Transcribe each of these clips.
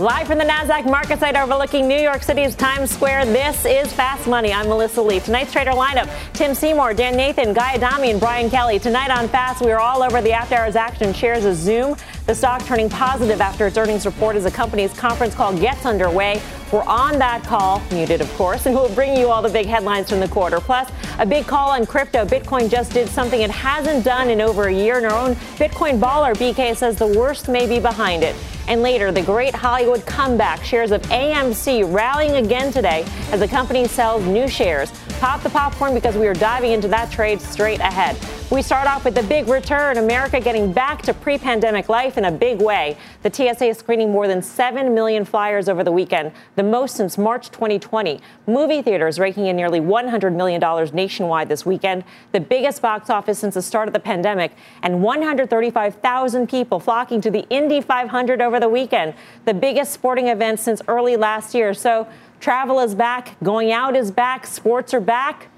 Live from the NASDAQ market site overlooking New York City's Times Square, this is Fast Money. I'm Melissa Lee. Tonight's trader lineup Tim Seymour, Dan Nathan, Guy Adami, and Brian Kelly. Tonight on Fast, we are all over the after hours action. Shares of Zoom, the stock turning positive after its earnings report as the company's conference call gets underway. We're on that call, muted of course, and we'll bring you all the big headlines from the quarter. Plus, a big call on crypto. Bitcoin just did something it hasn't done in over a year, and our own Bitcoin baller, BK, says the worst may be behind it. And later, the great Hollywood comeback. Shares of AMC rallying again today as the company sells new shares. Pop the popcorn because we are diving into that trade straight ahead. We start off with the big return, America getting back to pre pandemic life in a big way. The TSA is screening more than 7 million flyers over the weekend, the most since March 2020. Movie theaters raking in nearly $100 million nationwide this weekend, the biggest box office since the start of the pandemic, and 135,000 people flocking to the Indy 500 over the weekend, the biggest sporting event since early last year. So, Travel is back, going out is back, sports are back.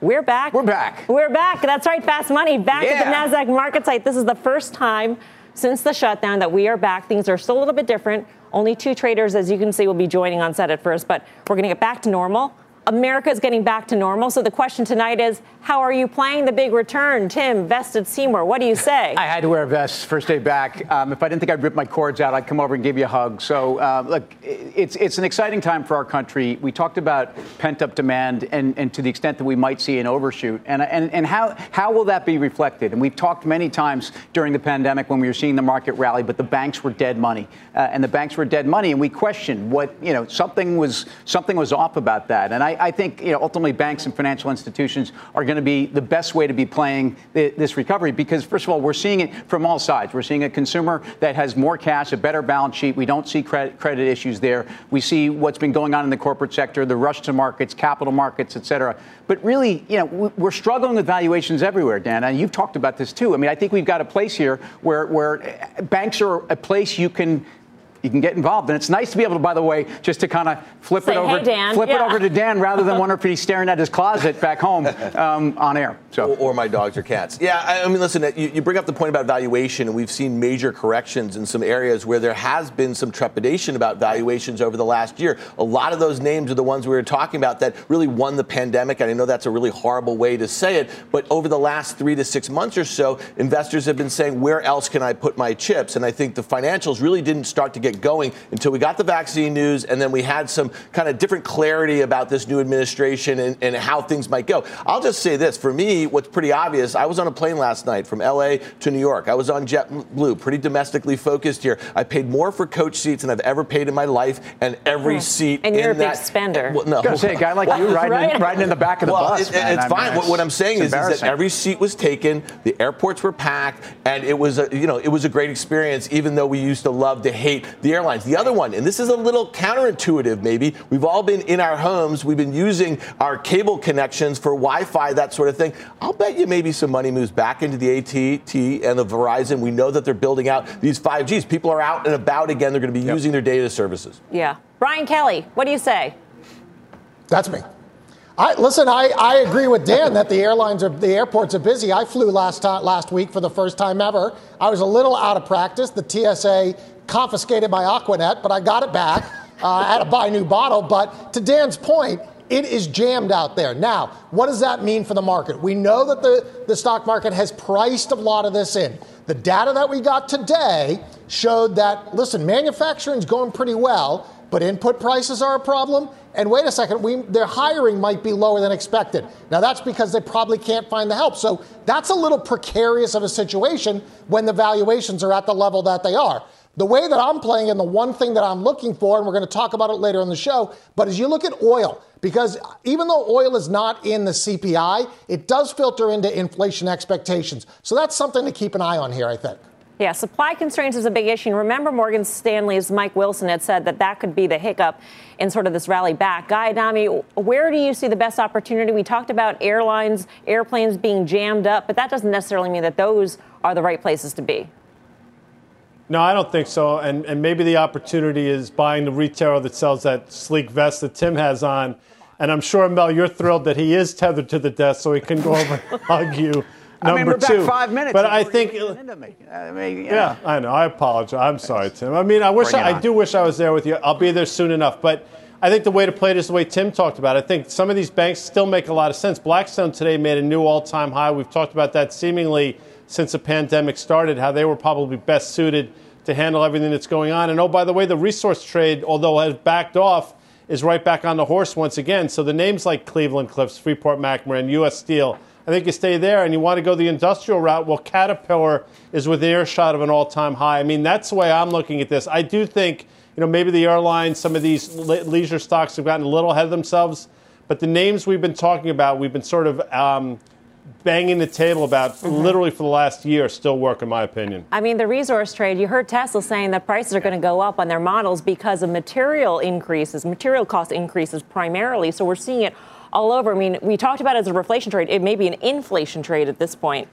We're back. We're back. We're back. That's right, Fast Money back yeah. at the NASDAQ market site. This is the first time since the shutdown that we are back. Things are still a little bit different. Only two traders, as you can see, will be joining on set at first, but we're going to get back to normal. America is getting back to normal. So the question tonight is, how are you playing the big return? Tim, vested Seymour, what do you say? I had to wear a vest first day back. Um, if I didn't think I'd rip my cords out, I'd come over and give you a hug. So uh, look, it's it's an exciting time for our country. We talked about pent up demand and, and to the extent that we might see an overshoot. And, and, and how, how will that be reflected? And we've talked many times during the pandemic when we were seeing the market rally, but the banks were dead money. Uh, and the banks were dead money. And we questioned what, you know, something was, something was off about that. And I, I, think you know, ultimately banks and financial institutions are going to be the best way to be playing the, this recovery because, first of all, we're seeing it from all sides. We're seeing a consumer that has more cash, a better balance sheet. We don't see credit, credit issues there. We see what's been going on in the corporate sector, the rush to markets, capital markets, et cetera. But really, you know, we're struggling with valuations everywhere, Dan. And you've talked about this too. I mean, I think we've got a place here where, where banks are a place you can you can get involved. And it's nice to be able to, by the way, just to kind of flip Say, it over, hey, flip yeah. it over to Dan rather than wonder if he's staring at his closet back home um, on air. So. Or, or, my dogs or cats. Yeah, I, I mean, listen, you, you, bring up the point about valuation, and we've seen major corrections in some areas where there has been some trepidation about valuations over the last year. A lot of those names are the ones we were talking about that really won the pandemic. And I know that's a really horrible way to say it, but over the last three to six months or so, investors have been saying, where else can I put my chips? And I think the financials really didn't start to get going until we got the vaccine news, and then we had some kind of different clarity about this new administration and, and how things might go. I'll just say this for me, what's pretty obvious I was on a plane last night from LA to New York. I was on JetBlue, pretty domestically focused here. I paid more for coach seats than I've ever paid in my life, and every hmm. seat. And you're a that, big spender. Well, no. I was say, a guy like well, you riding, right? in, riding in the back of the well, bus. It, it's I fine. Mean, what, I'm saying is, is, that every seat was taken, the airports were packed, and it was a you know it was a great experience. Even though we used to love to hate the airlines. The other one, and this is a little counterintuitive, maybe. We've all been in our homes. We've been using our cable connections for Wi-Fi, that sort of thing. I'll bet you maybe some money moves back into the AT&T and the Verizon. We know that they're building out these 5Gs. People are out and about again. They're going to be yep. using their data services. Yeah. Brian Kelly, what do you say? That's me. I, listen, I, I agree with Dan that the airlines are the airports are busy. I flew last time, last week for the first time ever. I was a little out of practice. The TSA confiscated my Aquanet, but I got it back. Uh, I had to buy a new bottle. But to Dan's point, it is jammed out there. Now, what does that mean for the market? We know that the, the stock market has priced a lot of this in. The data that we got today showed that, listen, manufacturing's going pretty well, but input prices are a problem. And wait a second, we, their hiring might be lower than expected. Now, that's because they probably can't find the help. So that's a little precarious of a situation when the valuations are at the level that they are. The way that I'm playing and the one thing that I'm looking for, and we're going to talk about it later in the show, but as you look at oil, because even though oil is not in the CPI, it does filter into inflation expectations. So that's something to keep an eye on here, I think. Yeah, supply constraints is a big issue. And remember, Morgan Stanley's Mike Wilson had said that that could be the hiccup in sort of this rally back. Guy Adami, where do you see the best opportunity? We talked about airlines, airplanes being jammed up, but that doesn't necessarily mean that those are the right places to be. No, I don't think so. And, and maybe the opportunity is buying the retailer that sells that sleek vest that Tim has on. And I'm sure, Mel, you're thrilled that he is tethered to the desk so he can go over and hug you. I mean, we're two. back five minutes. But I think. I mean, yeah, I know. I apologize. I'm sorry, Tim. I mean, I wish I, I do wish I was there with you. I'll be there soon enough. But I think the way to play it is the way Tim talked about. It. I think some of these banks still make a lot of sense. Blackstone today made a new all-time high. We've talked about that seemingly since the pandemic started. How they were probably best suited to handle everything that's going on. And oh, by the way, the resource trade, although has backed off, is right back on the horse once again. So the names like Cleveland Cliffs, Freeport McMoRan, U.S. Steel I think you stay there and you want to go the industrial route. Well, Caterpillar is within earshot of an all-time high. I mean, that's the way I'm looking at this. I do think, you know, maybe the airlines, some of these le- leisure stocks have gotten a little ahead of themselves, but the names we've been talking about, we've been sort of um, banging the table about mm-hmm. literally for the last year still work, in my opinion. I mean, the resource trade, you heard Tesla saying that prices are going to go up on their models because of material increases, material cost increases primarily. So we're seeing it all over. I mean, we talked about it as a reflation trade. It may be an inflation trade at this point.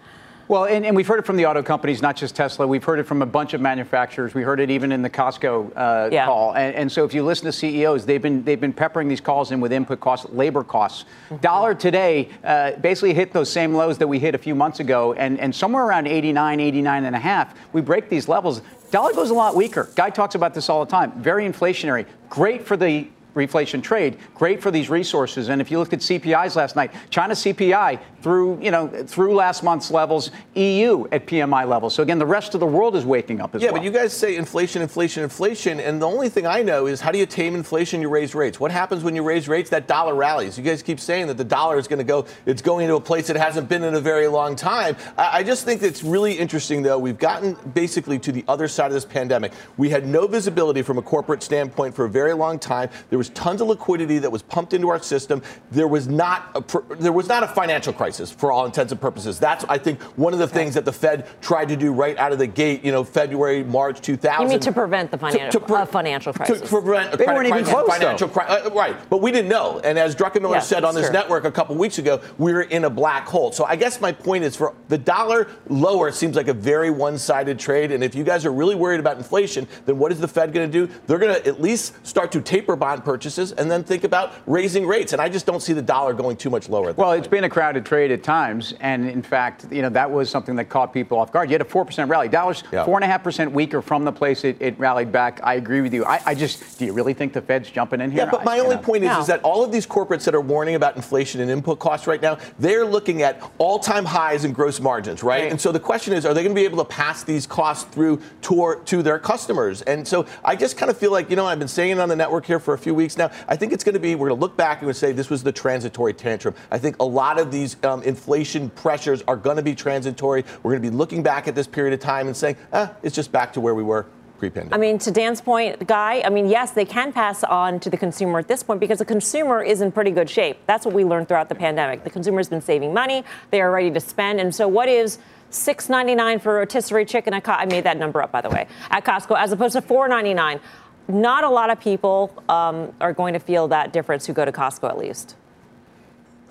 Well, and, and, we've heard it from the auto companies, not just Tesla. We've heard it from a bunch of manufacturers. We heard it even in the Costco uh, yeah. call. And, and, so, if you listen to CEOs, they've been they've been peppering these calls in with input costs, labor costs. Mm-hmm. Dollar today uh, basically hit those same lows that we hit a few months ago, and, and somewhere around 89, 89 and a half, we break these levels. Dollar goes a lot weaker. Guy talks about this all the time. Very inflationary. Great for the reflation trade. Great for these resources. And if you look at CPIs last night, China CPI through, you know, through last month's levels, EU at PMI levels. So again, the rest of the world is waking up as yeah, well. Yeah, but you guys say inflation, inflation, inflation, and the only thing I know is how do you tame inflation? You raise rates. What happens when you raise rates? That dollar rallies. You guys keep saying that the dollar is going to go. It's going into a place it hasn't been in a very long time. I, I just think it's really interesting, though. We've gotten basically to the other side of this pandemic. We had no visibility from a corporate standpoint for a very long time. There was tons of liquidity that was pumped into our system. There was not a, there was not a financial crisis for all intents and purposes. That's I think one of the things that the Fed tried to do right out of the gate. You know, February, March 2000. You mean to prevent the financial to, to pre- uh, financial crisis? To prevent a they weren't crisis, even close, financial crisis. Uh, right, but we didn't know. And as Druckenmiller yeah, said on this true. network a couple weeks ago, we were in a black hole. So I guess my point is for the dollar lower seems like a very one-sided trade. And if you guys are really worried about inflation, then what is the Fed going to do? They're going to at least start to taper bond purchases and then think about raising rates. And I just don't see the dollar going too much lower. Well, it's been a crowded trade at times, and in fact, you know that was something that caught people off guard. You had a four percent rally. Dollars four and a half percent weaker from the place it, it, rallied back. I agree with you. I, I, just do you really think the Fed's jumping in here? Yeah, but my I, only know. point is, is that all of these corporates that are warning about inflation and input costs right now, they're looking at all-time highs in gross margins, right? right. And so the question is, are they going to be able to pass these costs through to, to their customers? And so I just kind of feel like, you know, I've been saying it on the network here for a few weeks now. I think it's going to be we're going to look back and say this was the transitory tantrum. I think a lot of these um, inflation pressures are going to be transitory. We're going to be looking back at this period of time and saying, ah, it's just back to where we were pre-pandemic. I mean, to Dan's point, Guy, I mean, yes, they can pass on to the consumer at this point because the consumer is in pretty good shape. That's what we learned throughout the pandemic. The consumer's been saving money, they are ready to spend. And so, what is $6.99 for rotisserie chicken Co- I made that number up, by the way, at Costco, as opposed to $4.99? Not a lot of people um, are going to feel that difference who go to Costco at least.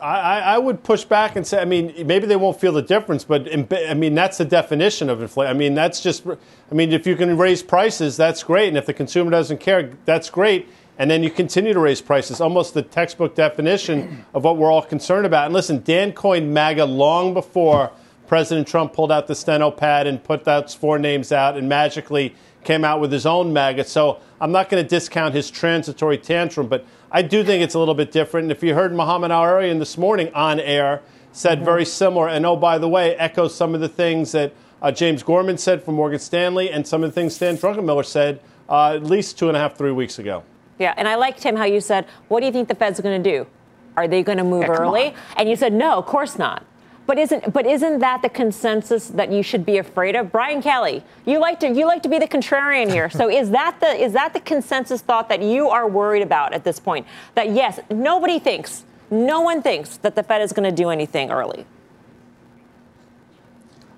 I, I, would push back and say, I mean, maybe they won't feel the difference, but I mean, that's the definition of inflation. I mean, that's just, I mean, if you can raise prices, that's great. And if the consumer doesn't care, that's great. And then you continue to raise prices, almost the textbook definition of what we're all concerned about. And listen, Dan coined MAGA long before President Trump pulled out the steno pad and put those four names out and magically came out with his own MAGA. So I'm not going to discount his transitory tantrum, but I do think it's a little bit different. And if you heard Mohamed El-Erian this morning on air, said mm-hmm. very similar. And oh, by the way, echoes some of the things that uh, James Gorman said from Morgan Stanley and some of the things Stan Druckenmiller said uh, at least two and a half, three weeks ago. Yeah, and I liked him how you said, "What do you think the Fed's going to do? Are they going to move yeah, early?" And you said, "No, of course not." But isn't but isn't that the consensus that you should be afraid of? Brian Kelly, you like to you like to be the contrarian here. So is that the is that the consensus thought that you are worried about at this point? That yes, nobody thinks, no one thinks that the Fed is going to do anything early.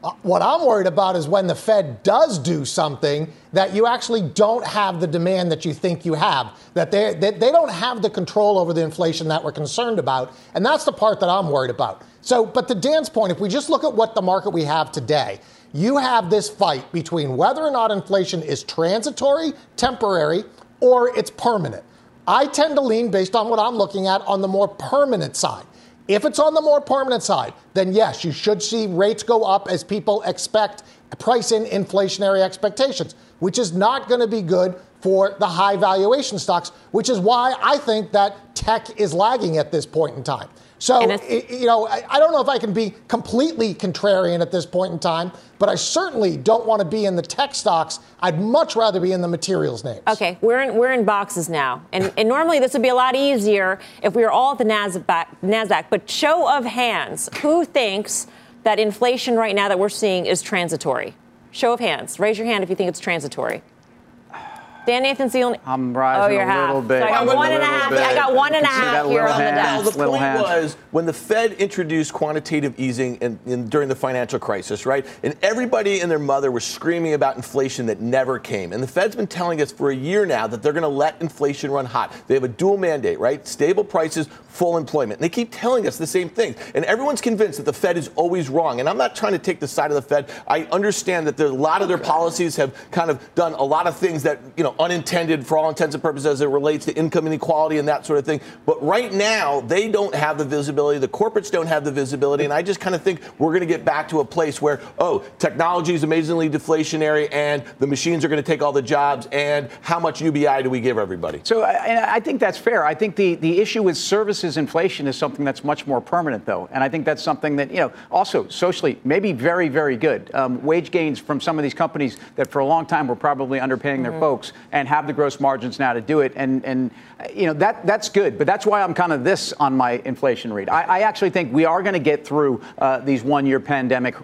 Uh, what I'm worried about is when the Fed does do something that you actually don't have the demand that you think you have, that they, they, they don't have the control over the inflation that we're concerned about. And that's the part that I'm worried about. So, but to Dan's point, if we just look at what the market we have today, you have this fight between whether or not inflation is transitory, temporary, or it's permanent. I tend to lean, based on what I'm looking at, on the more permanent side. If it's on the more permanent side, then yes, you should see rates go up as people expect price in inflationary expectations, which is not going to be good for the high valuation stocks, which is why I think that tech is lagging at this point in time. So, you know, I, don't know if I can be completely contrarian at this point in time, but I certainly don't want to be in the tech stocks. I'd much rather be in the materials names. Okay, we're in, we're in boxes now. And, and normally this would be a lot easier if we were all at the NASDAQ, NASDAQ. But show of hands, who thinks that inflation right now that we're seeing is transitory? Show of hands. Raise your hand if you think it's transitory. Dan Nathan's the only. I'm rising oh, you're a half. little bit. So I got one and a half. Bit. I got one and a half here on the desk. Well, the point hand. was when the Fed introduced quantitative easing in, in, during the financial crisis, right? And everybody and their mother were screaming about inflation that never came. And the Fed's been telling us for a year now that they're going to let inflation run hot. They have a dual mandate, right? Stable prices, full employment. And they keep telling us the same thing. And everyone's convinced that the Fed is always wrong. And I'm not trying to take the side of the Fed. I understand that there, a lot of their policies have kind of done a lot of things that, you know, unintended for all intents and purposes as it relates to income inequality and that sort of thing. But right now, they don't have the visibility. The corporates don't have the visibility. And I just kind of think we're going to get back to a place where, oh, technology is amazingly deflationary and the machines are going to take all the jobs. And how much UBI do we give everybody? So I, I think that's fair. I think the, the issue with services inflation is something that's much more permanent, though. And I think that's something that, you know, also socially, maybe very, very good. Um, wage gains from some of these companies that for a long time were probably underpaying mm-hmm. their folks and have the gross margins now to do it. And, and you know, that, that's good. But that's why I'm kind of this on my inflation read. I, I actually think we are going to get through uh, these one year pandemic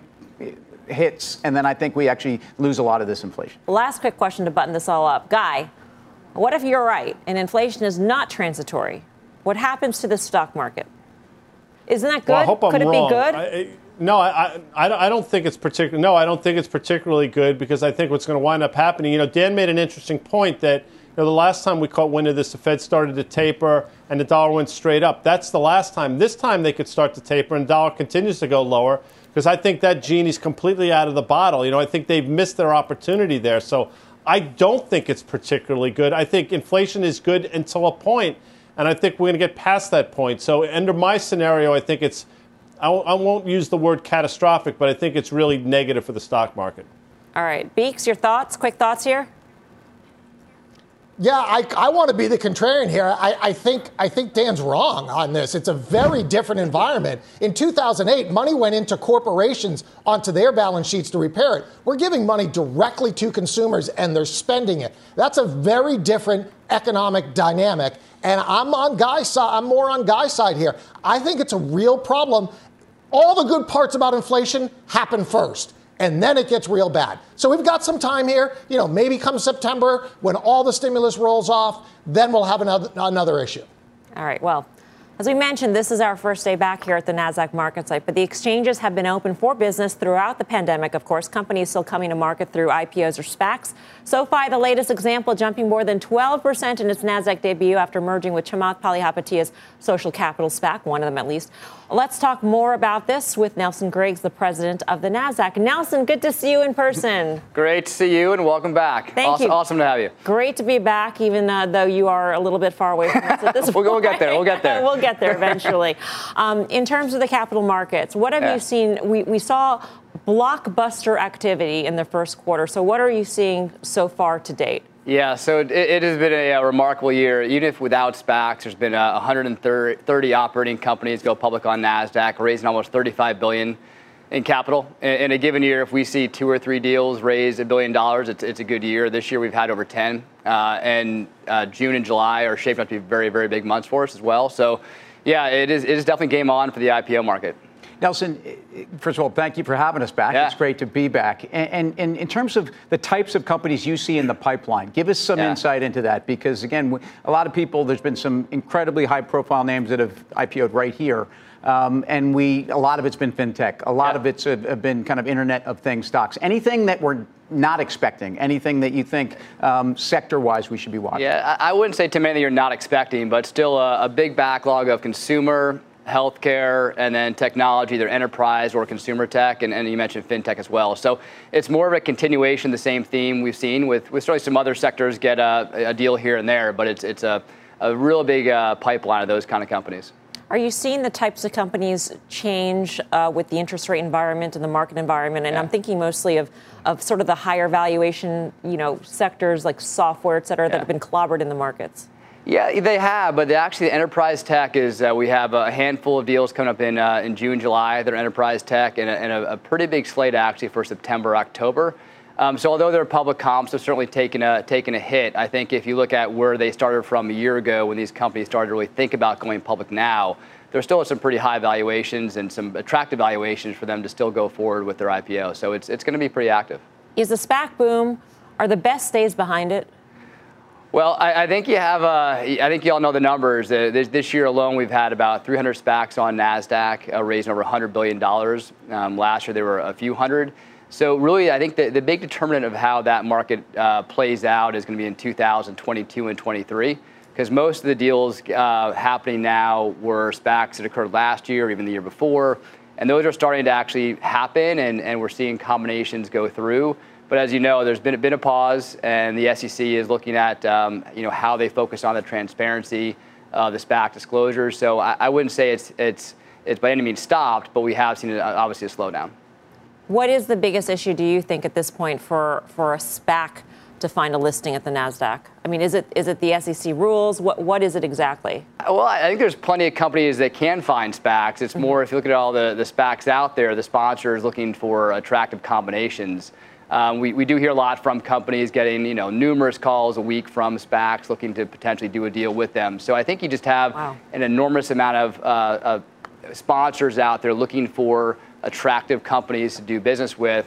hits, and then I think we actually lose a lot of this inflation. Last quick question to button this all up. Guy, what if you're right and inflation is not transitory? What happens to the stock market? Isn't that good? Well, I hope I'm Could it wrong. be good? I, no, I, I, I don't think it's particular. No, I don't think it's particularly good because I think what's going to wind up happening. You know, Dan made an interesting point that you know, the last time we caught wind of this, the Fed started to taper and the dollar went straight up. That's the last time. This time they could start to taper and the dollar continues to go lower because I think that genie's completely out of the bottle. You know, I think they've missed their opportunity there. So I don't think it's particularly good. I think inflation is good until a point, and I think we're going to get past that point. So under my scenario, I think it's I won't use the word catastrophic, but I think it's really negative for the stock market. All right. Beeks, your thoughts? Quick thoughts here? Yeah, I, I want to be the contrarian here. I, I, think, I think Dan's wrong on this. It's a very different environment. In 2008, money went into corporations onto their balance sheets to repair it. We're giving money directly to consumers and they're spending it. That's a very different economic dynamic. And I'm on Guy's side. I'm more on Guy's side here. I think it's a real problem all the good parts about inflation happen first and then it gets real bad. So we've got some time here. You know, maybe come September when all the stimulus rolls off, then we'll have another, another issue. All right. Well, as we mentioned, this is our first day back here at the NASDAQ market site, but the exchanges have been open for business throughout the pandemic. Of course, companies still coming to market through IPOs or SPACs. SoFi, the latest example, jumping more than 12% in its NASDAQ debut after merging with Chamath Palihapitiya's social capital SPAC, one of them at least. Let's talk more about this with Nelson Griggs, the president of the NASDAQ. Nelson, good to see you in person. Great to see you and welcome back. Thank awesome, you. Awesome to have you. Great to be back, even uh, though you are a little bit far away from us at this we'll, point. We'll get there. We'll get there. we'll get there eventually. um, in terms of the capital markets, what have yeah. you seen? We, we saw blockbuster activity in the first quarter. So, what are you seeing so far to date? Yeah, so it, it has been a, a, remarkable year. Even if without SPACs, there's been uh, 130 operating companies go public on Nasdaq, raising almost 35 billion in capital. In, in, a given year, if we see two or three deals raise a billion dollars, it's, it's a good year. This year, we've had over 10, uh, and uh, June and July are shaping up to be very, very big months for us as well. So, yeah, it is, it is definitely game on for the IPO market. Nelson, first of all, thank you for having us back. Yeah. It's great to be back. And, and, and, in terms of the types of companies you see in the pipeline, give us some yeah. insight into that because, again, a lot of people, there's been some incredibly high profile names that have IPO'd right here. Um, and we, a lot of it's been fintech. A lot yeah. of it's have been kind of Internet of Things stocks. Anything that we're not expecting? Anything that you think um, sector-wise we should be watching? Yeah, I wouldn't say too many that you're not expecting, but still a, a big backlog of consumer healthcare, and then technology, either enterprise or consumer tech, and, and, you mentioned fintech as well. So it's more of a continuation, the same theme we've seen with, with certainly some other sectors get a, a deal here and there, but it's, it's a, a real big uh, pipeline of those kind of companies. Are you seeing the types of companies change uh, with the interest rate environment and the market environment? And yeah. I'm thinking mostly of, of sort of the higher valuation, you know, sectors like software, et cetera, yeah. that have been clobbered in the markets. Yeah, they have, but actually, the enterprise tech is uh, we have a handful of deals coming up in uh, in June, July. They're enterprise tech, and, a, and a, a, pretty big slate actually for September, October. Um, so although they're public comps, they're certainly taken a taking a hit. I think if you look at where they started from a year ago, when these companies started to really think about going public now, there's still some pretty high valuations and some attractive valuations for them to still go forward with their IPO. So it's it's going to be pretty active. Is the SPAC boom? Are the best days behind it? Well, I, I, think you have. Uh, I think you all know the numbers. Uh, this, this, year alone, we've had about 300 SPACs on Nasdaq, uh, raising over 100 billion dollars. Um, last year, there were a few hundred. So really, I think the, the big determinant of how that market uh, plays out is going to be in 2022 and 23, because most of the deals uh, happening now were SPACs that occurred last year, or even the year before, and those are starting to actually happen, and, and we're seeing combinations go through. But as you know, there's been, been a pause, and the SEC is looking at um, you know how they focus on the transparency, uh, the SPAC disclosures. So I, I, wouldn't say it's it's it's by any means stopped, but we have seen uh, obviously a slowdown. What is the biggest issue, do you think, at this point for for a SPAC to find a listing at the Nasdaq? I mean, is it is it the SEC rules? What what is it exactly? Well, I think there's plenty of companies that can find SPACs. It's mm-hmm. more if you look at all the the SPACs out there, the sponsors looking for attractive combinations. Um, we, we do hear a lot from companies getting you know numerous calls a week from SPACs looking to potentially do a deal with them. So I think you just have wow. an enormous amount of, uh, of sponsors out there looking for attractive companies to do business with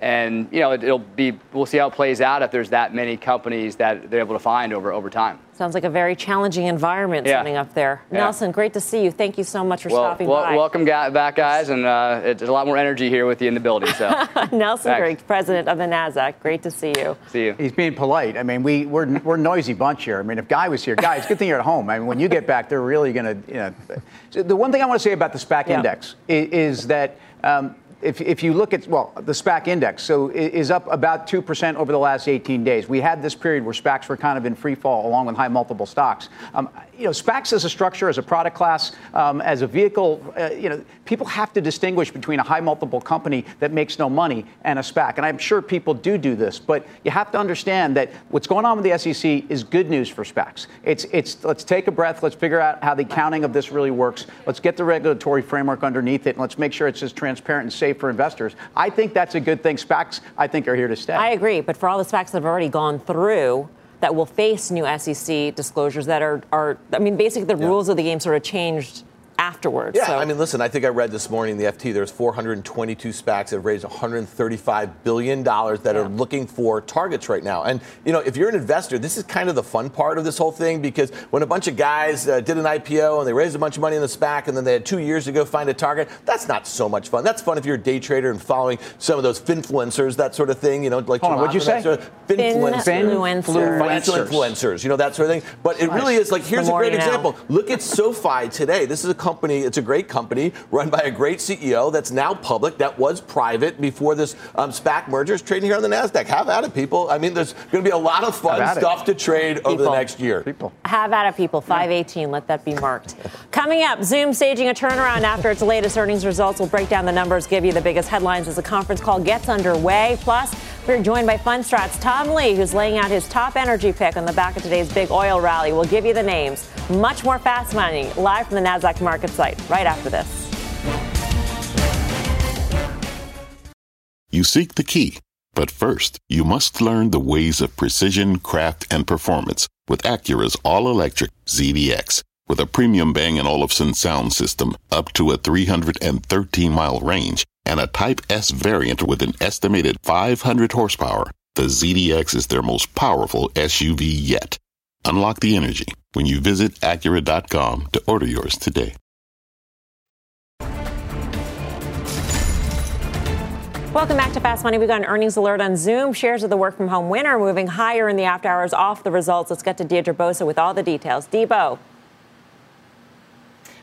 and you know it, will be we'll see how it plays out if there's that many companies that they're able to find over over time. Sounds like a very challenging environment yeah. up there. Yeah. Nelson, great to see you. Thank you so much for well, stopping well, by. Welcome back, guys, and uh, it's a lot more energy here with you in the building. So, Nelson Griggs, president of the Nasdaq. Great to see you. See you. He's being polite. I mean, we we're we're a noisy bunch here. I mean, if Guy was here, Guy, it's a good thing you're at home. I mean, when you get back, they're really going to you know. the one thing I want to say about the SPAC yeah. index is, is that. Um, if, if you look at, well, the SPAC index, so is up about 2% over the last 18 days. We had this period where SPACs were kind of in free fall along with high multiple stocks. Um, you know, SPACs as a structure, as a product class, um, as a vehicle, uh, you know, people have to distinguish between a high multiple company that makes no money and a SPAC. And I'm sure people do do this, but you have to understand that what's going on with the SEC is good news for SPACs. It's, it's, let's take a breath, let's figure out how the counting of this really works, let's get the regulatory framework underneath it, and let's make sure it's as transparent and safe for investors. I think that's a good thing. SPACs, I think, are here to stay. I agree, but for all the SPACs that have already gone through, that will face new SEC disclosures that are, are I mean, basically the yeah. rules of the game sort of changed afterwards. Yeah, so. I mean, listen, I think I read this morning the FT, there's 422 SPACs that have raised $135 billion that yeah. are looking for targets right now. And, you know, if you're an investor, this is kind of the fun part of this whole thing because when a bunch of guys uh, did an IPO and they raised a bunch of money in the SPAC and then they had two years to go find a target, that's not so much fun. That's fun if you're a day trader and following some of those finfluencers, that sort of thing, you know, like Hold on, what'd you say? Sort of finfluencers. Finfluencers. Financial influencers, you know, that sort of thing. But it really is like, here's a great example. Look at SoFi today. This is a company, it's a great company run by a great CEO that's now public, that was private before this um, SPAC merger is trading here on the NASDAQ. Have at it, people. I mean, there's going to be a lot of fun stuff it. to trade people. over the next year. People. Have at it, people. 518, let that be marked. Coming up, Zoom staging a turnaround after its latest earnings results. We'll break down the numbers, give you the biggest headlines as the conference call gets underway. Plus, we're joined by Fundstrat's Tom Lee, who's laying out his top energy pick on the back of today's big oil rally. We'll give you the names. Much more fast money live from the NASDAQ market site right after this. You seek the key, but first, you must learn the ways of precision, craft, and performance with Acura's all electric ZDX. With a premium Bang & Olufsen sound system up to a 313 mile range and a Type S variant with an estimated 500 horsepower, the ZDX is their most powerful SUV yet. Unlock the energy when you visit Acura.com to order yours today. Welcome back to Fast Money. We've got an earnings alert on Zoom. Shares of the work from home winner moving higher in the after hours off the results. Let's get to Deirdre Bosa with all the details. Debo.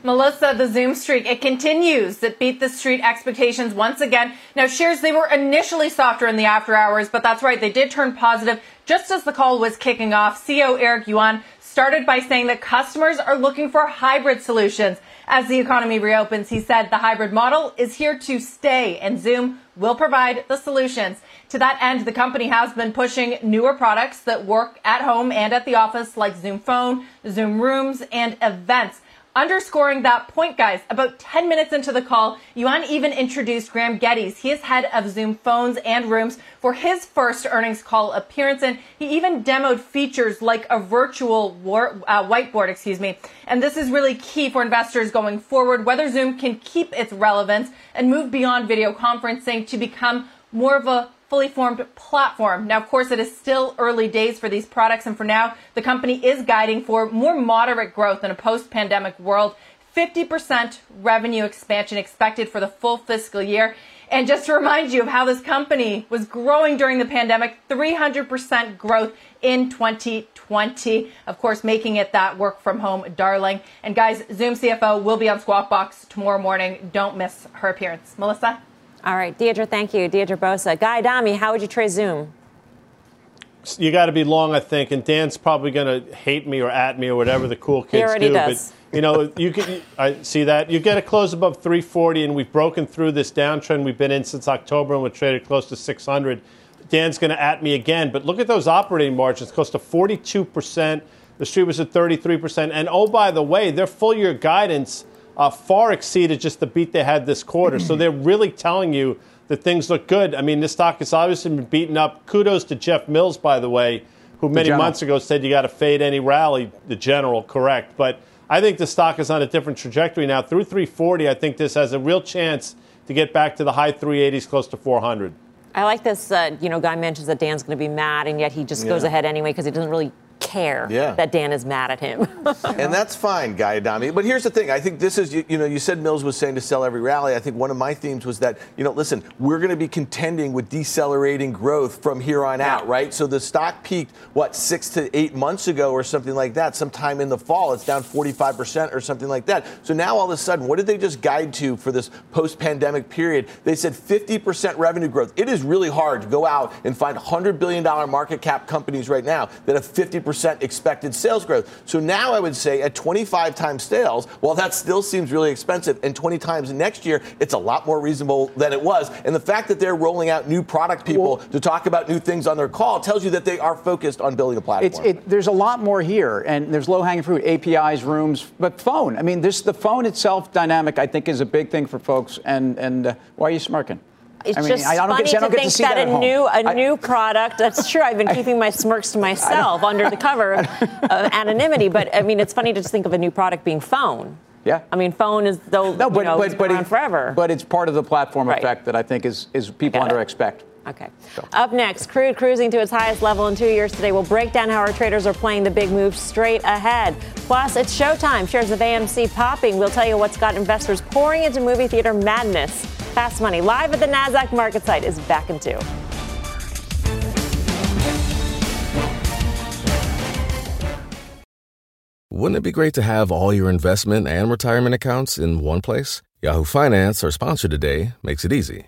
Melissa, the Zoom streak, it continues. It beat the street expectations once again. Now, shares, they were initially softer in the after hours, but that's right. They did turn positive just as the call was kicking off. CEO Eric Yuan started by saying that customers are looking for hybrid solutions. As the economy reopens, he said the hybrid model is here to stay and Zoom will provide the solutions. To that end, the company has been pushing newer products that work at home and at the office like Zoom Phone, Zoom Rooms, and events. Underscoring that point, guys, about 10 minutes into the call, Yuan even introduced Graeme Geddes. He is head of Zoom phones and rooms for his first earnings call appearance. And he even demoed features like a virtual war, uh, whiteboard, excuse me. And this is really key for investors going forward, whether Zoom can keep its relevance and move beyond video conferencing to become more of a fully formed platform. Now, of course, it is still early days for these products, and for now, the company is guiding for more moderate growth in a post pandemic world. 50% revenue expansion expected for the full fiscal year. And just to remind you of how this company was growing during the pandemic, 300% growth in 2020. Of course, making it that work from home darling. And guys, Zoom CFO will be on Squawk Box tomorrow morning. Don't miss her appearance. Melissa? All right, Deirdre, thank you. Deirdre Bosa. Guy Adami, how would you trade Zoom? You got to be long, I think, and Dan's probably going to hate me or at me or whatever the cool kids he already do. Does. But you know, you can I see that you get a close above 340, and we've broken through this downtrend we've been in since October, and we're traded close to 600. Dan's going to at me again, but look at those operating margins, close to 42 percent. The street was at 33 percent, and oh by the way, their full year guidance uh, far exceeded just the beat they had this quarter. so they're really telling you that things look good. I mean, this stock has obviously been beaten up. Kudos to Jeff Mills, by the way, who many months ago said you got to fade any rally. The general, correct, but. I think the stock is on a different trajectory now. Through 340, I think this has a real chance to get back to the high 380s, close to 400. I like this. Uh, you know, guy mentions that Dan's going to be mad, and yet he just yeah. goes ahead anyway because he doesn't really care yeah. that Dan is mad at him. and that's fine, Guy Adami. But here's the thing. I think this is, you, you, know, you said Mills was saying to sell every rally. I think one of my themes was that, you know, listen, we're going to be contending with decelerating growth from here on yeah. out, right? So the stock peaked, what, six to eight months ago or something like that, sometime in the fall. It's down 45% or something like that. So now all of a sudden, what did they just guide to for this post pandemic period? They said 50% revenue growth. It is really hard to go out and find $100 billion market cap companies right now that have 50% percent expected sales growth. So now I would say at 25 times sales, while that still seems really expensive, and 20 times next year, it's a lot more reasonable than it was. And the fact that they're rolling out new product people well, to talk about new things on their call tells you that they are focused on building a platform. It, there's a lot more here, and there's low hanging fruit, APIs, rooms, but phone. I mean, this the phone itself dynamic, I think, is a big thing for folks. And and uh, why are you smirking? It's I mean, just funny get, to think to that, that a new a I, new product. That's true. I've been keeping my smirks to myself under the cover of, of anonymity. But I mean, it's funny to just think of a new product being phone. Yeah. I mean, phone is though no, but, you know, but, but it, forever. But it's part of the platform right. effect that I think is is people under expect. Okay. So. Up next, crude cruising to its highest level in two years today. We'll break down how our traders are playing the big move straight ahead. Plus, it's showtime. Shares of AMC popping. We'll tell you what's got investors pouring into movie theater madness. Fast Money, live at the NASDAQ market site, is back in two. Wouldn't it be great to have all your investment and retirement accounts in one place? Yahoo Finance, our sponsor today, makes it easy.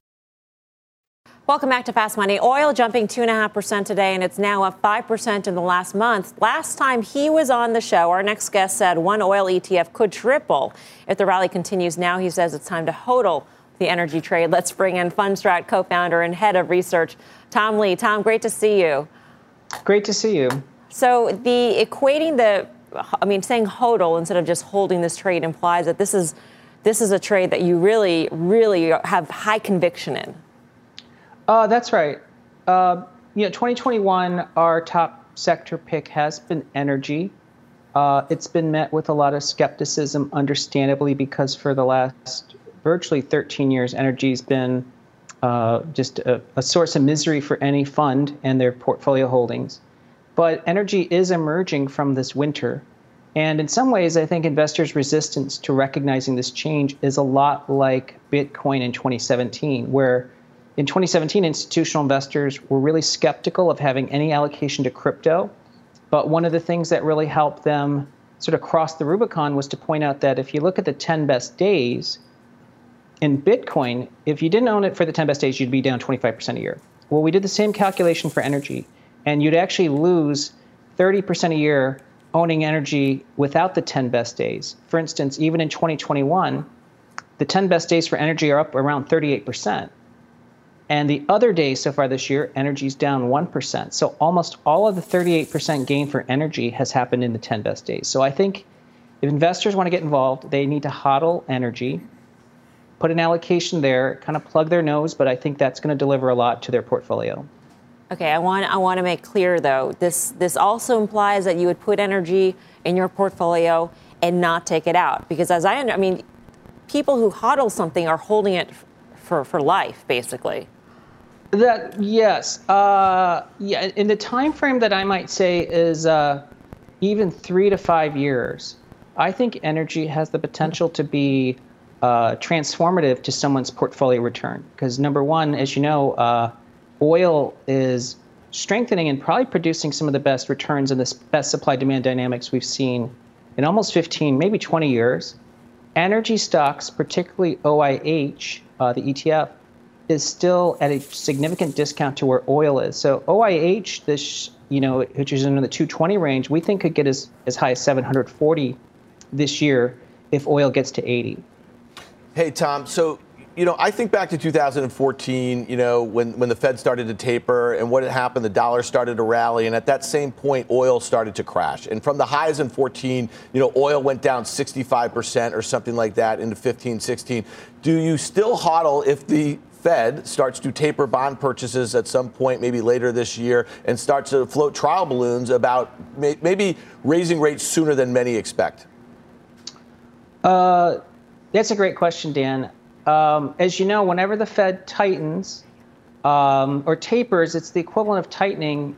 Welcome back to Fast Money. Oil jumping 2.5% today, and it's now up 5% in the last month. Last time he was on the show, our next guest said one oil ETF could triple if the rally continues. Now he says it's time to hodl the energy trade. Let's bring in Fundstrat co founder and head of research, Tom Lee. Tom, great to see you. Great to see you. So, the equating the, I mean, saying hodl instead of just holding this trade implies that this is. This is a trade that you really, really have high conviction in. Uh, that's right. Uh, you know, 2021, our top sector pick has been energy. Uh, it's been met with a lot of skepticism, understandably, because for the last virtually 13 years, energy's been uh, just a, a, source of misery for any fund and their portfolio holdings. But energy is emerging from this winter. And in some ways, I think investors' resistance to recognizing this change is a lot like Bitcoin in 2017, where in 2017, institutional investors were really skeptical of having any allocation to crypto. But one of the things that really helped them sort of cross the Rubicon was to point out that if you look at the 10 best days in Bitcoin, if you didn't own it for the 10 best days, you'd be down 25% a year. Well, we did the same calculation for energy, and you'd actually lose 30% a year owning energy without the 10 best days. For instance, even in 2021, the 10 best days for energy are up around 38%. And the other day so far this year, energy's down 1%. So almost all of the 38% gain for energy has happened in the 10 best days. So I think if investors want to get involved, they need to hodl energy, put an allocation there, kind of plug their nose, but I think that's going to deliver a lot to their portfolio. Okay, I want I want to make clear though, this this also implies that you would put energy in your portfolio and not take it out because as I under, I mean, people who hodl something are holding it for for life basically. That yes, uh, yeah. In the time frame that I might say is uh, even three to five years, I think energy has the potential to be uh, transformative to someone's portfolio return. Because number one, as you know, uh, oil is strengthening and probably producing some of the best returns and the best supply demand dynamics we've seen in almost 15, maybe 20 years. Energy stocks, particularly OIH, uh, the ETF is still at a significant discount to where oil is. So OIH, this you know, which is in the 220 range, we think could get as, as high as 740 this year if oil gets to 80. Hey Tom, so you know, I think back to 2014, you know, when, when the Fed started to taper and what had happened, the dollar started to rally. And at that same point, oil started to crash. And from the highs in 14, you know, oil went down 65% or something like that into 15, 16. Do you still hodl if the Fed starts to taper bond purchases at some point, maybe later this year, and starts to float trial balloons about may- maybe raising rates sooner than many expect? Uh, that's a great question, Dan. Um, as you know, whenever the Fed tightens um, or tapers, it's the equivalent of tightening.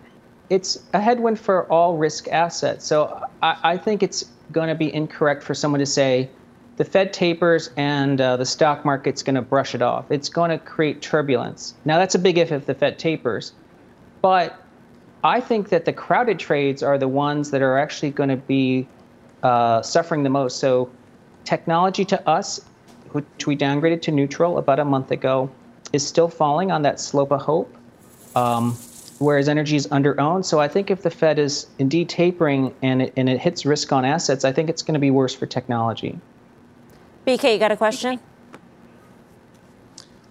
It's a headwind for all risk assets. So I, I think it's going to be incorrect for someone to say, the Fed tapers and uh, the stock market's going to brush it off. It's going to create turbulence. Now, that's a big if if the Fed tapers. But I think that the crowded trades are the ones that are actually going to be uh, suffering the most. So, technology to us, which we downgraded to neutral about a month ago, is still falling on that slope of hope. Um, whereas energy is under owned. So I think if the Fed is indeed tapering and it, and it hits risk on assets, I think it's going to be worse for technology. BK, you got a question?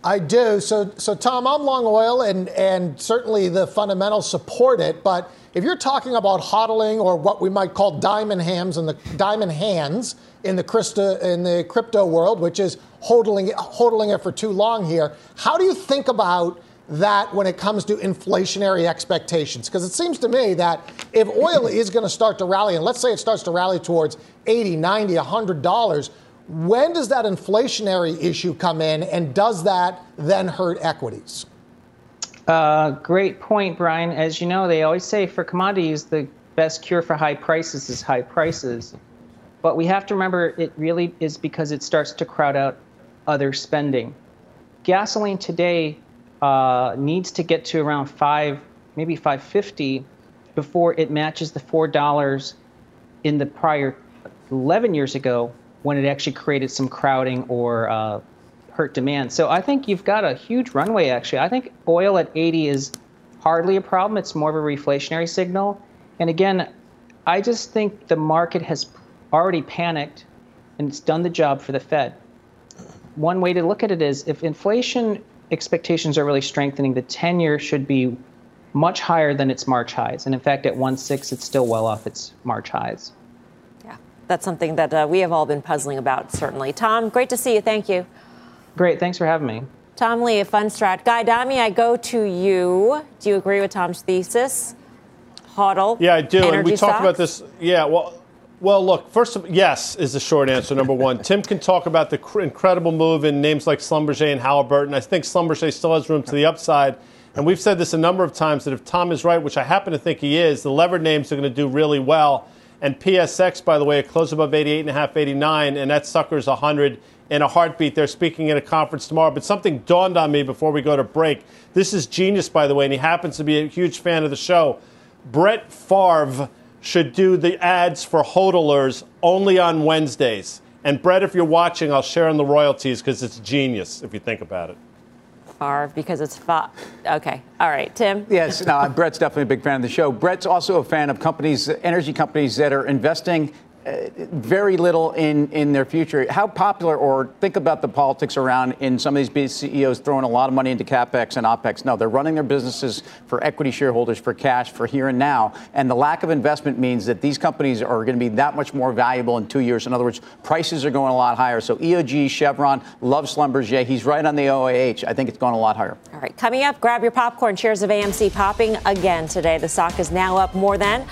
I do. So, so Tom, I'm long oil, and and certainly the fundamentals support it. But if you're talking about hodling or what we might call diamond hands and the diamond hands in the crypto in the crypto world, which is hodling hodling it for too long here, how do you think about that when it comes to inflationary expectations? Because it seems to me that if oil is going to start to rally, and let's say it starts to rally towards 80, 90, 100 dollars when does that inflationary issue come in, and does that then hurt equities? Uh, great point, Brian. As you know, they always say for commodities, the best cure for high prices is high prices. But we have to remember it really is because it starts to crowd out other spending. Gasoline today uh, needs to get to around five, maybe 550 before it matches the four dollars in the prior 11 years ago when it actually created some crowding or uh, hurt demand. So I think you've got a huge runway. Actually, I think oil at 80 is hardly a problem. It's more of a reflationary signal. And again, I just think the market has already panicked and it's done the job for the Fed. One way to look at it is if inflation expectations are really strengthening, the 10 year should be much higher than its March highs. And in fact, at 1.6, it's still well off its March highs. Yeah, that's something that uh, we have all been puzzling about, certainly. Tom, great to see you. Thank you. Great. Thanks for having me. Tom Lee of Fundstrat. Guy Adami, I go to you. Do you agree with Tom's thesis? HODL. Yeah, I do. and we stocks? talked about this. Yeah, well, well, look. First, of, yes is the short answer. Number one, Tim can talk about the cr- incredible move in names like Schlumberger and Halliburton. I think Schlumberger still has room to the upside. And we've said this a number of times that if Tom is right, which I happen to think he is, the levered names are going to do really well. And PSX, by the way, it closed above 88.5, 89, and that sucker's 100 in a heartbeat. They're speaking at a conference tomorrow. But something dawned on me before we go to break. This is genius, by the way, and he happens to be a huge fan of the show. Brett Favre should do the ads for hodlers only on Wednesdays. And Brett, if you're watching, I'll share in the royalties because it's genius if you think about it. Favre because it's fa- okay. All right, Tim. Yes, no, Brett's definitely a big fan of the show. Brett's also a fan of companies, energy companies that are investing very little in, in their future. How popular, or think about the politics around in some of these big CEOs throwing a lot of money into capex and opex. No, they're running their businesses for equity shareholders, for cash, for here and now. And the lack of investment means that these companies are going to be that much more valuable in two years. In other words, prices are going a lot higher. So EOG, Chevron, love Schlumberger. He's right on the OIH. I think it's going a lot higher. All right, coming up, grab your popcorn. Shares of AMC popping again today. The stock is now up more than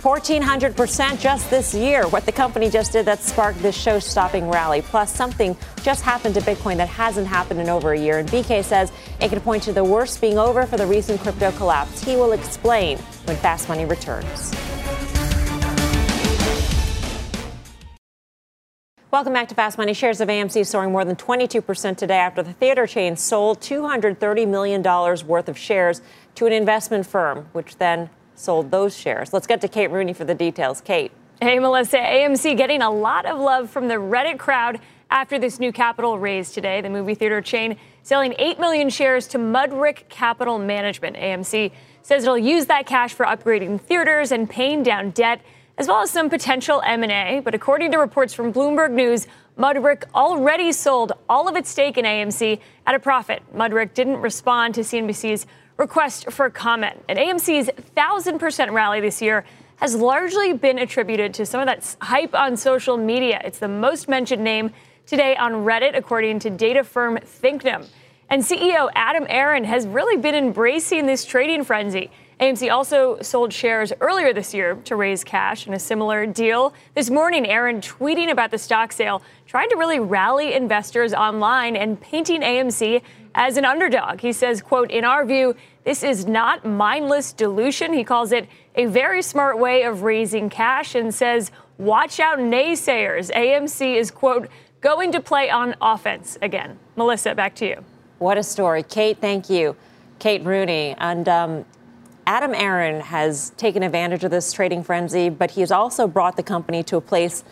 1,400% just this year. What the company just did that sparked this show stopping rally. Plus, something just happened to Bitcoin that hasn't happened in over a year. And BK says it could point to the worst being over for the recent crypto collapse. He will explain when Fast Money returns. Welcome back to Fast Money. Shares of AMC soaring more than 22% today after the theater chain sold $230 million worth of shares to an investment firm, which then sold those shares. Let's get to Kate Rooney for the details. Kate. Hey, Melissa. AMC getting a lot of love from the Reddit crowd after this new capital raise today. The movie theater chain selling 8 million shares to Mudrick Capital Management. AMC says it'll use that cash for upgrading theaters and paying down debt as well as some potential M&A. But according to reports from Bloomberg News, Mudrick already sold all of its stake in AMC at a profit. Mudrick didn't respond to CNBC's request for comment. And AMC's 1,000% rally this year has largely been attributed to some of that hype on social media. It's the most mentioned name today on Reddit, according to data firm Thinknum. And CEO Adam Aron has really been embracing this trading frenzy. AMC also sold shares earlier this year to raise cash in a similar deal. This morning, Aron tweeting about the stock sale, trying to really rally investors online and painting AMC as an underdog. He says, quote, in our view, this is not mindless dilution. He calls it a very smart way of raising cash and says, watch out naysayers. AMC is, quote, going to play on offense again. Melissa, back to you. What a story. Kate, thank you. Kate Rooney. And um, Adam Aron has taken advantage of this trading frenzy, but he has also brought the company to a place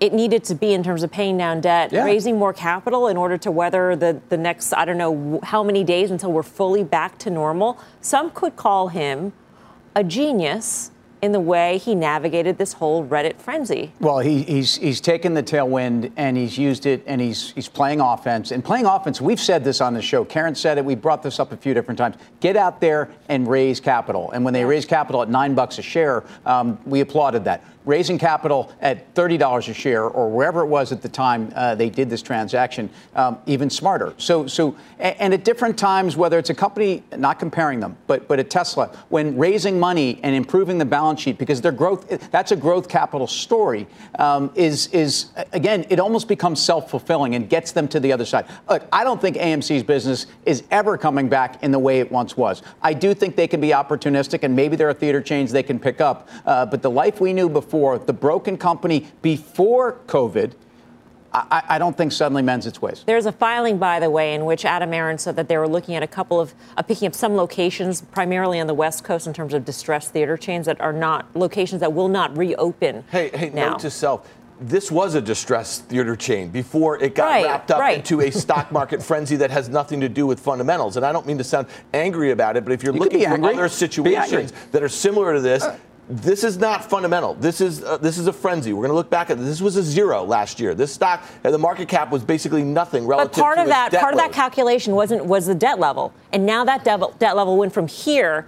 it needed to be in terms of paying down debt, yeah. raising more capital in order to weather the, the next, I don't know how many days until we're fully back to normal. Some could call him a genius in the way he navigated this whole Reddit frenzy. Well, he, he's he's taken the tailwind and he's used it, and he's he's playing offense. And playing offense, we've said this on the show. Karen said it. We brought this up a few different times. Get out there and raise capital. And when they raise capital at nine bucks a share, um, we applauded that raising capital at $30 a share or wherever it was at the time uh, they did this transaction, um, even smarter. So, so, and at different times, whether it's a company, not comparing them, but, but at Tesla, when raising money and improving the balance balance sheet because their growth, that's a growth capital story, um, is, is, again, it almost becomes self fulfilling and gets them to the other side. Look, I don't think AMC's business is ever coming back in the way it once was. I do think they can be opportunistic and maybe there are theater chains they can pick up. Uh, but the life we knew before, the broken company before COVID, I, I, don't think suddenly mends its ways. There's a filing, by the way, in which Adam Aron said that they were looking at a couple of uh, picking up some locations, primarily on the West Coast, in terms of distressed theater chains that are not locations that will not reopen. Hey, hey, now. note to self. This was a distressed theater chain before it got right, wrapped up right. into a stock market frenzy that has nothing to do with fundamentals. And I don't mean to sound angry about it, but if you're you looking for angry. other situations that are similar to this, uh, this is not fundamental. This is uh, this is a frenzy. We're going to look back at this. This was a zero last year. This stock, uh, the market cap was basically nothing relative. But part to of that part load. of that calculation wasn't was the debt level, and now that debt, debt level went from here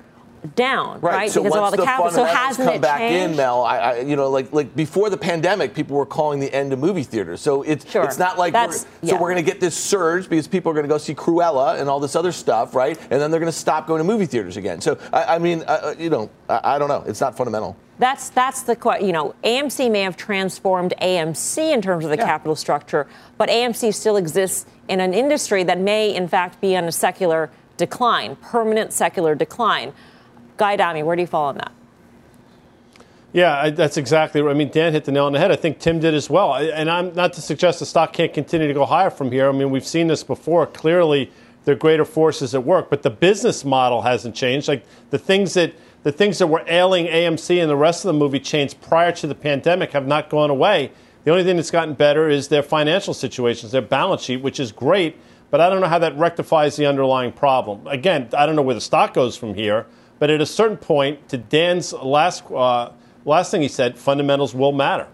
down, right? right? So because of all the, the capital. So hasn't come it back changed? in, Mel, I, I, you know, like like before the pandemic, people were calling the end of movie theaters. So it's sure. it's not like we're, yeah. so we're going to get this surge because people are going to go see Cruella and all this other stuff, right? And then they're going to stop going to movie theaters again. So I, I mean, uh, you know, I, I don't know. It's not fundamental. That's that's the question. you know AMC may have transformed AMC in terms of the yeah. capital structure, but AMC still exists in an industry that may in fact be on a secular decline, permanent secular decline. Guy Adami, where do you fall on that? Yeah, that's exactly right. I mean, Dan hit the nail on the head. I think Tim did as well. And I'm not to suggest the stock can't continue to go higher from here. I mean, we've seen this before. Clearly, there are greater forces at work, but the business model hasn't changed. Like the things that the things that were ailing AMC and the rest of the movie chains prior to the pandemic have not gone away. The only thing that's gotten better is their financial situations, their balance sheet, which is great. But I don't know how that rectifies the underlying problem. Again, I don't know where the stock goes from here. But at a certain point, to Dan's last uh, last thing he said, fundamentals will matter.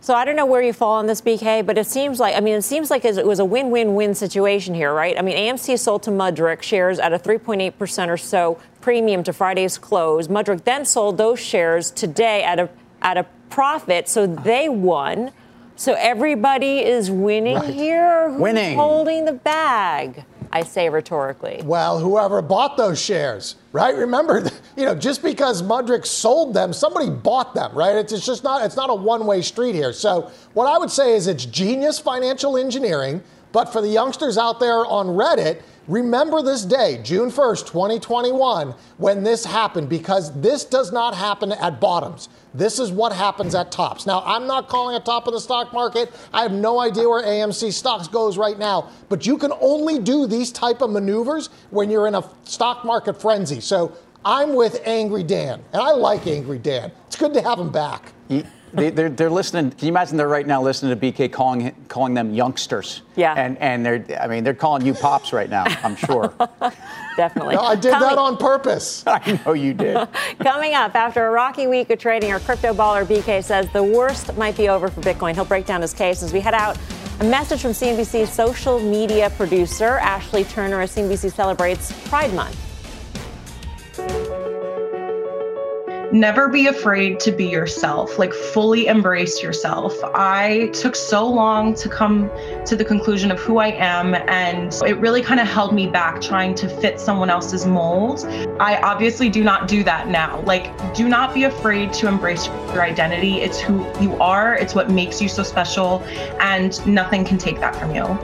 So I don't know where you fall on this, BK, but it seems like I mean it seems like it was a win-win-win situation here, right? I mean AMC sold to Mudrick shares at a 3.8 percent or so premium to Friday's close. Mudrick then sold those shares today at a at a profit, so they won. So everybody is winning right. here. Who's winning, holding the bag. I say rhetorically. Well, whoever bought those shares, right? Remember, you know, just because Mudrick sold them, somebody bought them, right? It's, it's just not, it's not a one-way street here. So what I would say is it's genius financial engineering. But for the youngsters out there on Reddit, remember this day, June 1st, 2021, when this happened, because this does not happen at bottoms. This is what happens at tops. Now, I'm not calling a top of the stock market. I have no idea where AMC stocks goes right now, but you can only do these type of maneuvers when you're in a stock market frenzy. So I'm with Angry Dan, and I like Angry Dan. It's good to have him back. Mm, They, are they're, they're listening. Can you imagine they're right now listening to BK calling calling them youngsters? Yeah. And and they're I mean they're calling you pops right now. I'm sure. Definitely. No, I did Coming, that on purpose. I know you did. Coming up after a rocky week of trading, our crypto baller BK says the worst might be over for Bitcoin. He'll break down his case as we head out. A message from CNBC's social media producer Ashley Turner as CNBC celebrates Pride Month. Never be afraid to be yourself, like fully embrace yourself. I took so long to come to the conclusion of who I am, and it really kind of held me back trying to fit someone else's mold. I obviously do not do that now. Like, do not be afraid to embrace your identity. It's who you are, it's what makes you so special, and nothing can take that from you.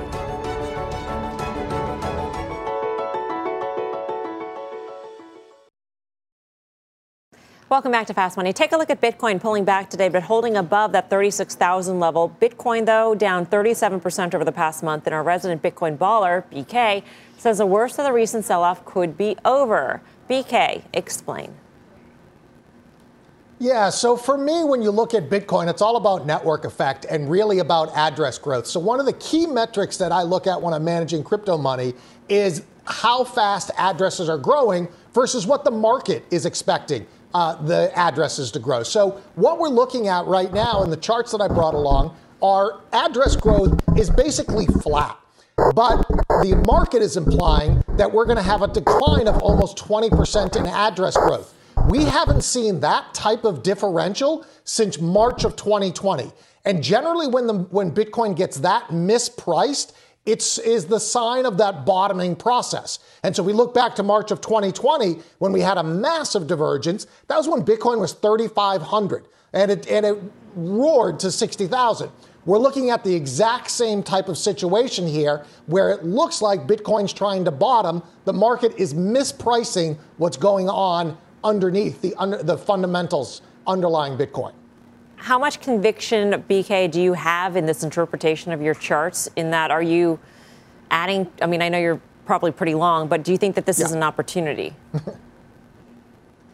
Welcome back to Fast Money. Take a look at Bitcoin pulling back today, but holding above that 36,000 level. Bitcoin, though, down 37% over the past month. And our resident Bitcoin baller, BK, says the worst of the recent sell off could be over. BK, explain. Yeah, so for me, when you look at Bitcoin, it's all about network effect and really about address growth. So, one of the key metrics that I look at when I'm managing crypto money is how fast addresses are growing versus what the market is expecting uh, the addresses to grow. So, what we're looking at right now in the charts that I brought along are address growth is basically flat. But the market is implying that we're going to have a decline of almost 20% in address growth. We haven't seen that type of differential since March of 2020. And generally, when, the, when Bitcoin gets that mispriced, It's is the sign of that bottoming process. And so we look back to March of 2020 when we had a massive divergence. That was when Bitcoin was 3,500 and it, and it roared to 60,000. We're looking at the exact same type of situation here where it looks like Bitcoin's trying to bottom. The market is mispricing what's going on underneath the, under, the fundamentals underlying Bitcoin. How much conviction, BK, do you have in this interpretation of your charts? In that, are you adding? I mean, I know you're probably pretty long, but do you think that this yeah. is an opportunity?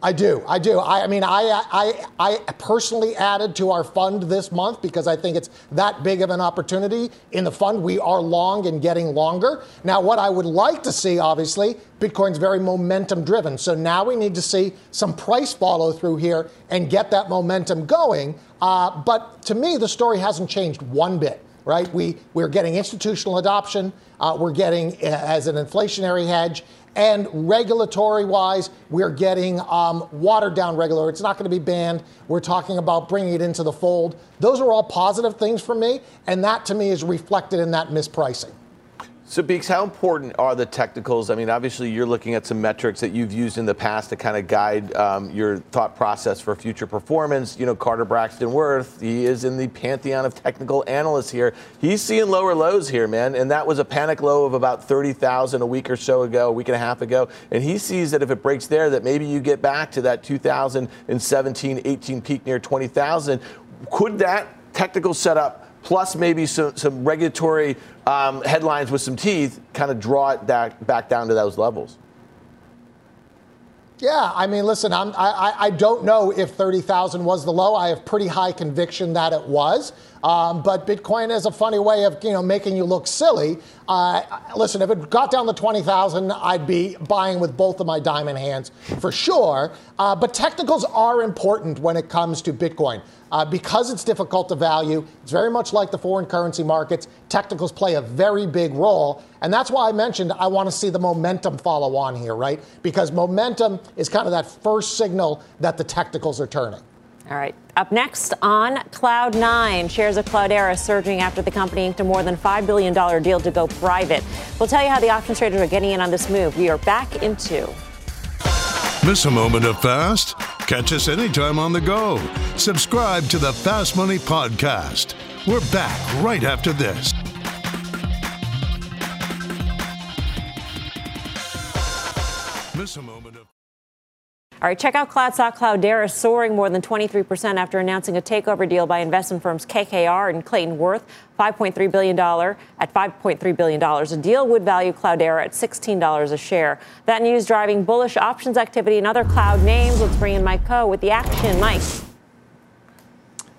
I do. I do. I, I, mean, I, I, I personally added to our fund this month because I think it's that big of an opportunity. In the fund, we are long and getting longer. Now, what I would like to see, obviously, Bitcoin's very momentum driven. So now we need to see some price follow through here and get that momentum going. Uh, but to me, the story hasn't changed one bit right? We, we're getting institutional adoption. Uh, we're getting uh, as an inflationary hedge. And regulatory wise, we're getting um, watered down regulatory. It's not going to be banned. We're talking about bringing it into the fold. Those are all positive things for me. And that to me is reflected in that mispricing. So, Beeks, how important are the technicals? I mean, obviously, you're looking at some metrics that you've used in the past to kind of guide um, your thought process for future performance. You know, Carter Braxton Worth, he is in the pantheon of technical analysts here. He's seeing lower lows here, man, and that was a panic low of about 30,000 a week or so ago, a week and a half ago. And he sees that if it breaks there, that maybe you get back to that 2017 18 peak near 20,000. Could that technical setup? Plus maybe some, some regulatory um, headlines with some teeth, kind of draw it back, back down to those levels. Yeah, I mean, listen, I'm, I, I don't know if 30,000 was the low. I have pretty high conviction that it was. Um, but Bitcoin is a funny way of you know making you look silly. Uh, listen, if it got down to 20,000, I'd be buying with both of my diamond hands for sure. Uh, but technicals are important when it comes to Bitcoin. Uh, because it's difficult to value, it's very much like the foreign currency markets. Technicals play a very big role. And that's why I mentioned I want to see the momentum follow on here, right? Because momentum is kind of that first signal that the technicals are turning. All right. Up next on Cloud Nine, shares of Cloudera surging after the company inked a more than $5 billion deal to go private. We'll tell you how the options traders are getting in on this move. We are back in two. Miss a moment of fast? Catch us anytime on the go. Subscribe to the Fast Money Podcast. We're back right after this. Miss a moment all right, check out Cloudstock Cloudera soaring more than 23% after announcing a takeover deal by investment firms KKR and Clayton Worth, $5.3 billion at $5.3 billion. A deal would value Cloudera at $16 a share. That news driving bullish options activity in other cloud names. Let's bring in Mike Khouw with the action. Mike.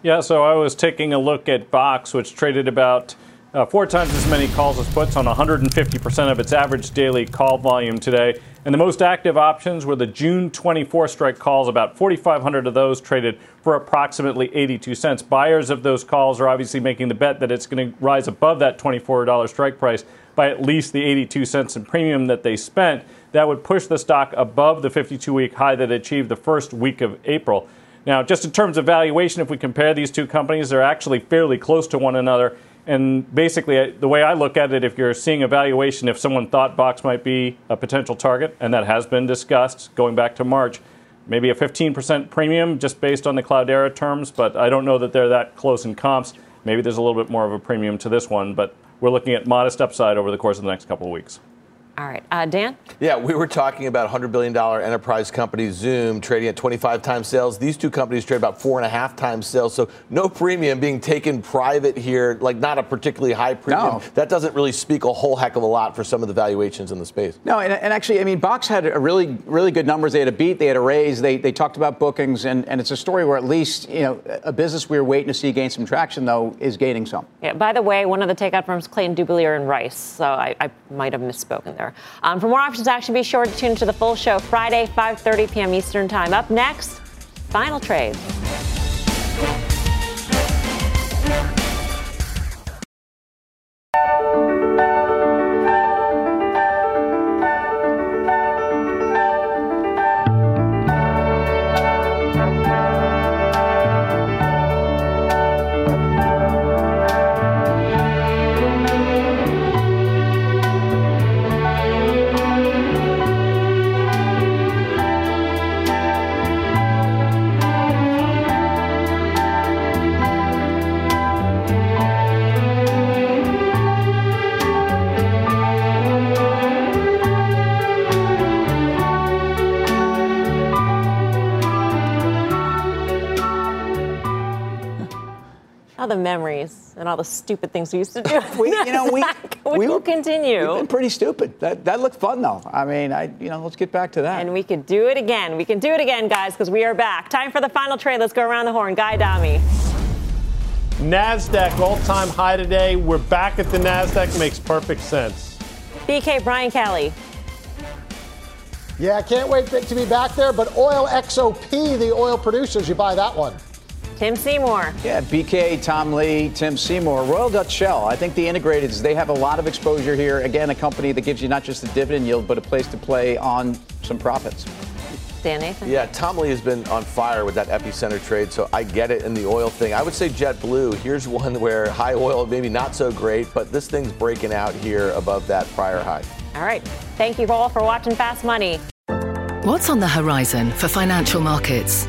Yeah, so I was taking a look at Box, which traded about uh, four times as many calls as puts on 150% of its average daily call volume today. And the most active options were the June 24 strike calls. About 4,500 of those traded for approximately 82 cents. Buyers of those calls are obviously making the bet that it's going to rise above that $24 strike price by at least the 82 cents in premium that they spent. That would push the stock above the 52 week high that it achieved the first week of April. Now, just in terms of valuation, if we compare these two companies, they're actually fairly close to one another. And basically, the way I look at it, if you're seeing a valuation, if someone thought Box might be a potential target, and that has been discussed going back to March, maybe a 15% premium just based on the Cloudera terms, but I don't know that they're that close in comps. Maybe there's a little bit more of a premium to this one, but we're looking at modest upside over the course of the next couple of weeks. All right. Uh, Dan? Yeah, we were talking about $100 billion enterprise company Zoom trading at 25 times sales. These two companies trade about four and a half times sales. So no premium being taken private here, like not a particularly high premium. No. That doesn't really speak a whole heck of a lot for some of the valuations in the space. No, and, and actually, I mean, Box had a really, really good numbers. They had a beat, they had a raise, they, they talked about bookings, and, and it's a story where at least, you know, a business we were waiting to see gain some traction, though, is gaining some. Yeah, by the way, one of the takeout firms, Clayton Dubilier and Rice. So I, I might have misspoken there. Um, for more options action, be sure to tune into the full show Friday, 5.30 p.m. Eastern Time. Up next, Final Trade. All the memories and all the stupid things we used to do. we, you know, we, we, we will continue. We've been pretty stupid. That, that looked fun, though. I mean, I, you know, let's get back to that. And we could do it again. We can do it again, guys, because we are back. Time for the final trade. Let's go around the horn. Guy Adami. NASDAQ all-time high today. We're back at the NASDAQ. Makes perfect sense. BK Brian Kelly. Yeah, I can't wait to be back there. But Oil XOP, the oil producers, you buy that one. Tim Seymour. Yeah, BK, Tom Lee, Tim Seymour, Royal Dutch Shell. I think the integrateds, they have a lot of exposure here. Again, a company that gives you not just the dividend yield, but a place to play on some profits. Dan Nathan. Yeah, Tom Lee has been on fire with that epicenter trade, so I get it in the oil thing. I would say JetBlue. Here's one where high oil maybe not so great, but this thing's breaking out here above that prior high. All right. Thank you all for watching Fast Money. What's on the horizon for financial markets?